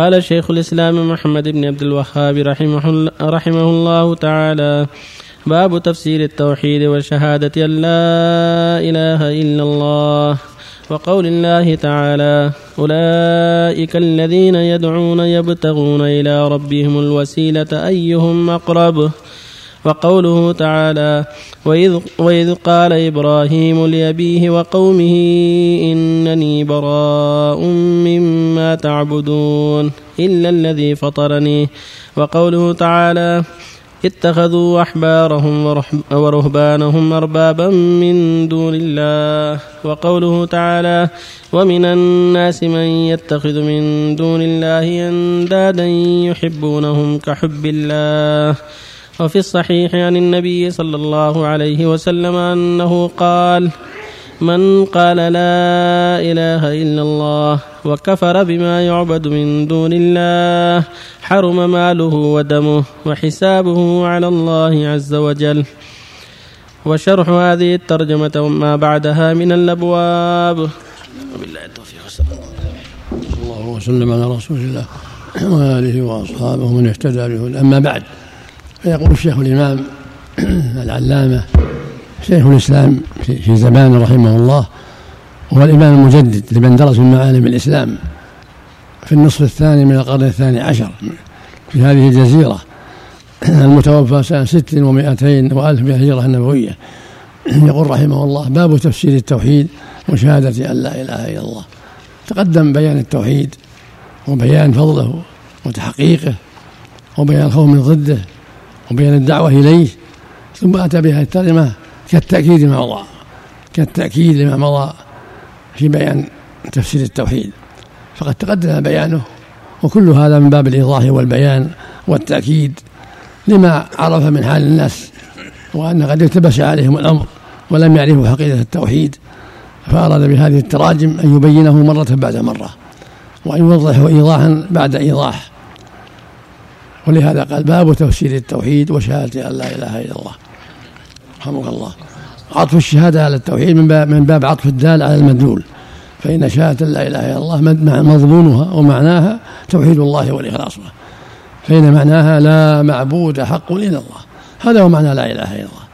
قال شيخ الإسلام محمد بن عبد الوهاب رحمه, رحمه الله تعالى باب تفسير التوحيد وشهادة أن لا إله إلا الله وقول الله تعالى أولئك الذين يدعون يبتغون إلى ربهم الوسيلة أيهم أقرب؟ وقوله تعالى وإذ, وإذ قال إبراهيم لأبيه وقومه إنني براء مما تعبدون إلا الذي فطرني. وقوله تعالى اتخذوا أحبارهم ورهبانهم أربابا من دون الله. وقوله تعالى ومن الناس من يتخذ من دون الله أندادا يحبونهم كحب الله. وفي الصحيح عن النبي صلى الله عليه وسلم أنه قال من قال لا إله إلا الله وكفر بما يعبد من دون الله حرم ماله ودمه وحسابه على الله عز وجل. وشرح هذه الترجمة وما بعدها من الأبواب. وبالله التوفيق الله وسلم على رسول الله وآله وأصحابه من اهتدى به. أما بعد فيقول الشيخ الإمام العلامة شيخ الإسلام في زمان رحمه الله هو الإمام المجدد لمن درس من معالم الإسلام في النصف الثاني من القرن الثاني عشر في هذه الجزيرة المتوفى سنة ست ومائتين وألف من الهجرة النبوية. يقول رحمه الله باب تفسير التوحيد وشهادة أن لا إله إلا الله. تقدم بيان التوحيد وبيان فضله وتحقيقه وبيان الخوف من ضده وبيان الدعوة إليه ثم أتى بهذه الترجمة كالتأكيد لما مضى كالتأكيد لما مضى في بيان تفسير التوحيد. فقد تقدم بيانه وكل هذا من باب الإيضاح والبيان والتأكيد لما عرف من حال الناس وأن قد التبس عليهم الأمر ولم يعرفوا حقيقة التوحيد فأراد بهذه التراجم أن يبينه مرة بعد مرة وأن يوضحه إيضاحا بعد إيضاح. ولهذا قال باب تفسير التوحيد وشهادة أن لا إله إلا الله. رحمك الله. عطف الشهادة على التوحيد من باب, من باب عطف الدال على المدلول. فإن شهادة لا إله إلا الله مضمونها ومعناها توحيد الله والإخلاص فإن معناها لا معبود حق إلا الله. هذا هو معنى لا إله إلا الله.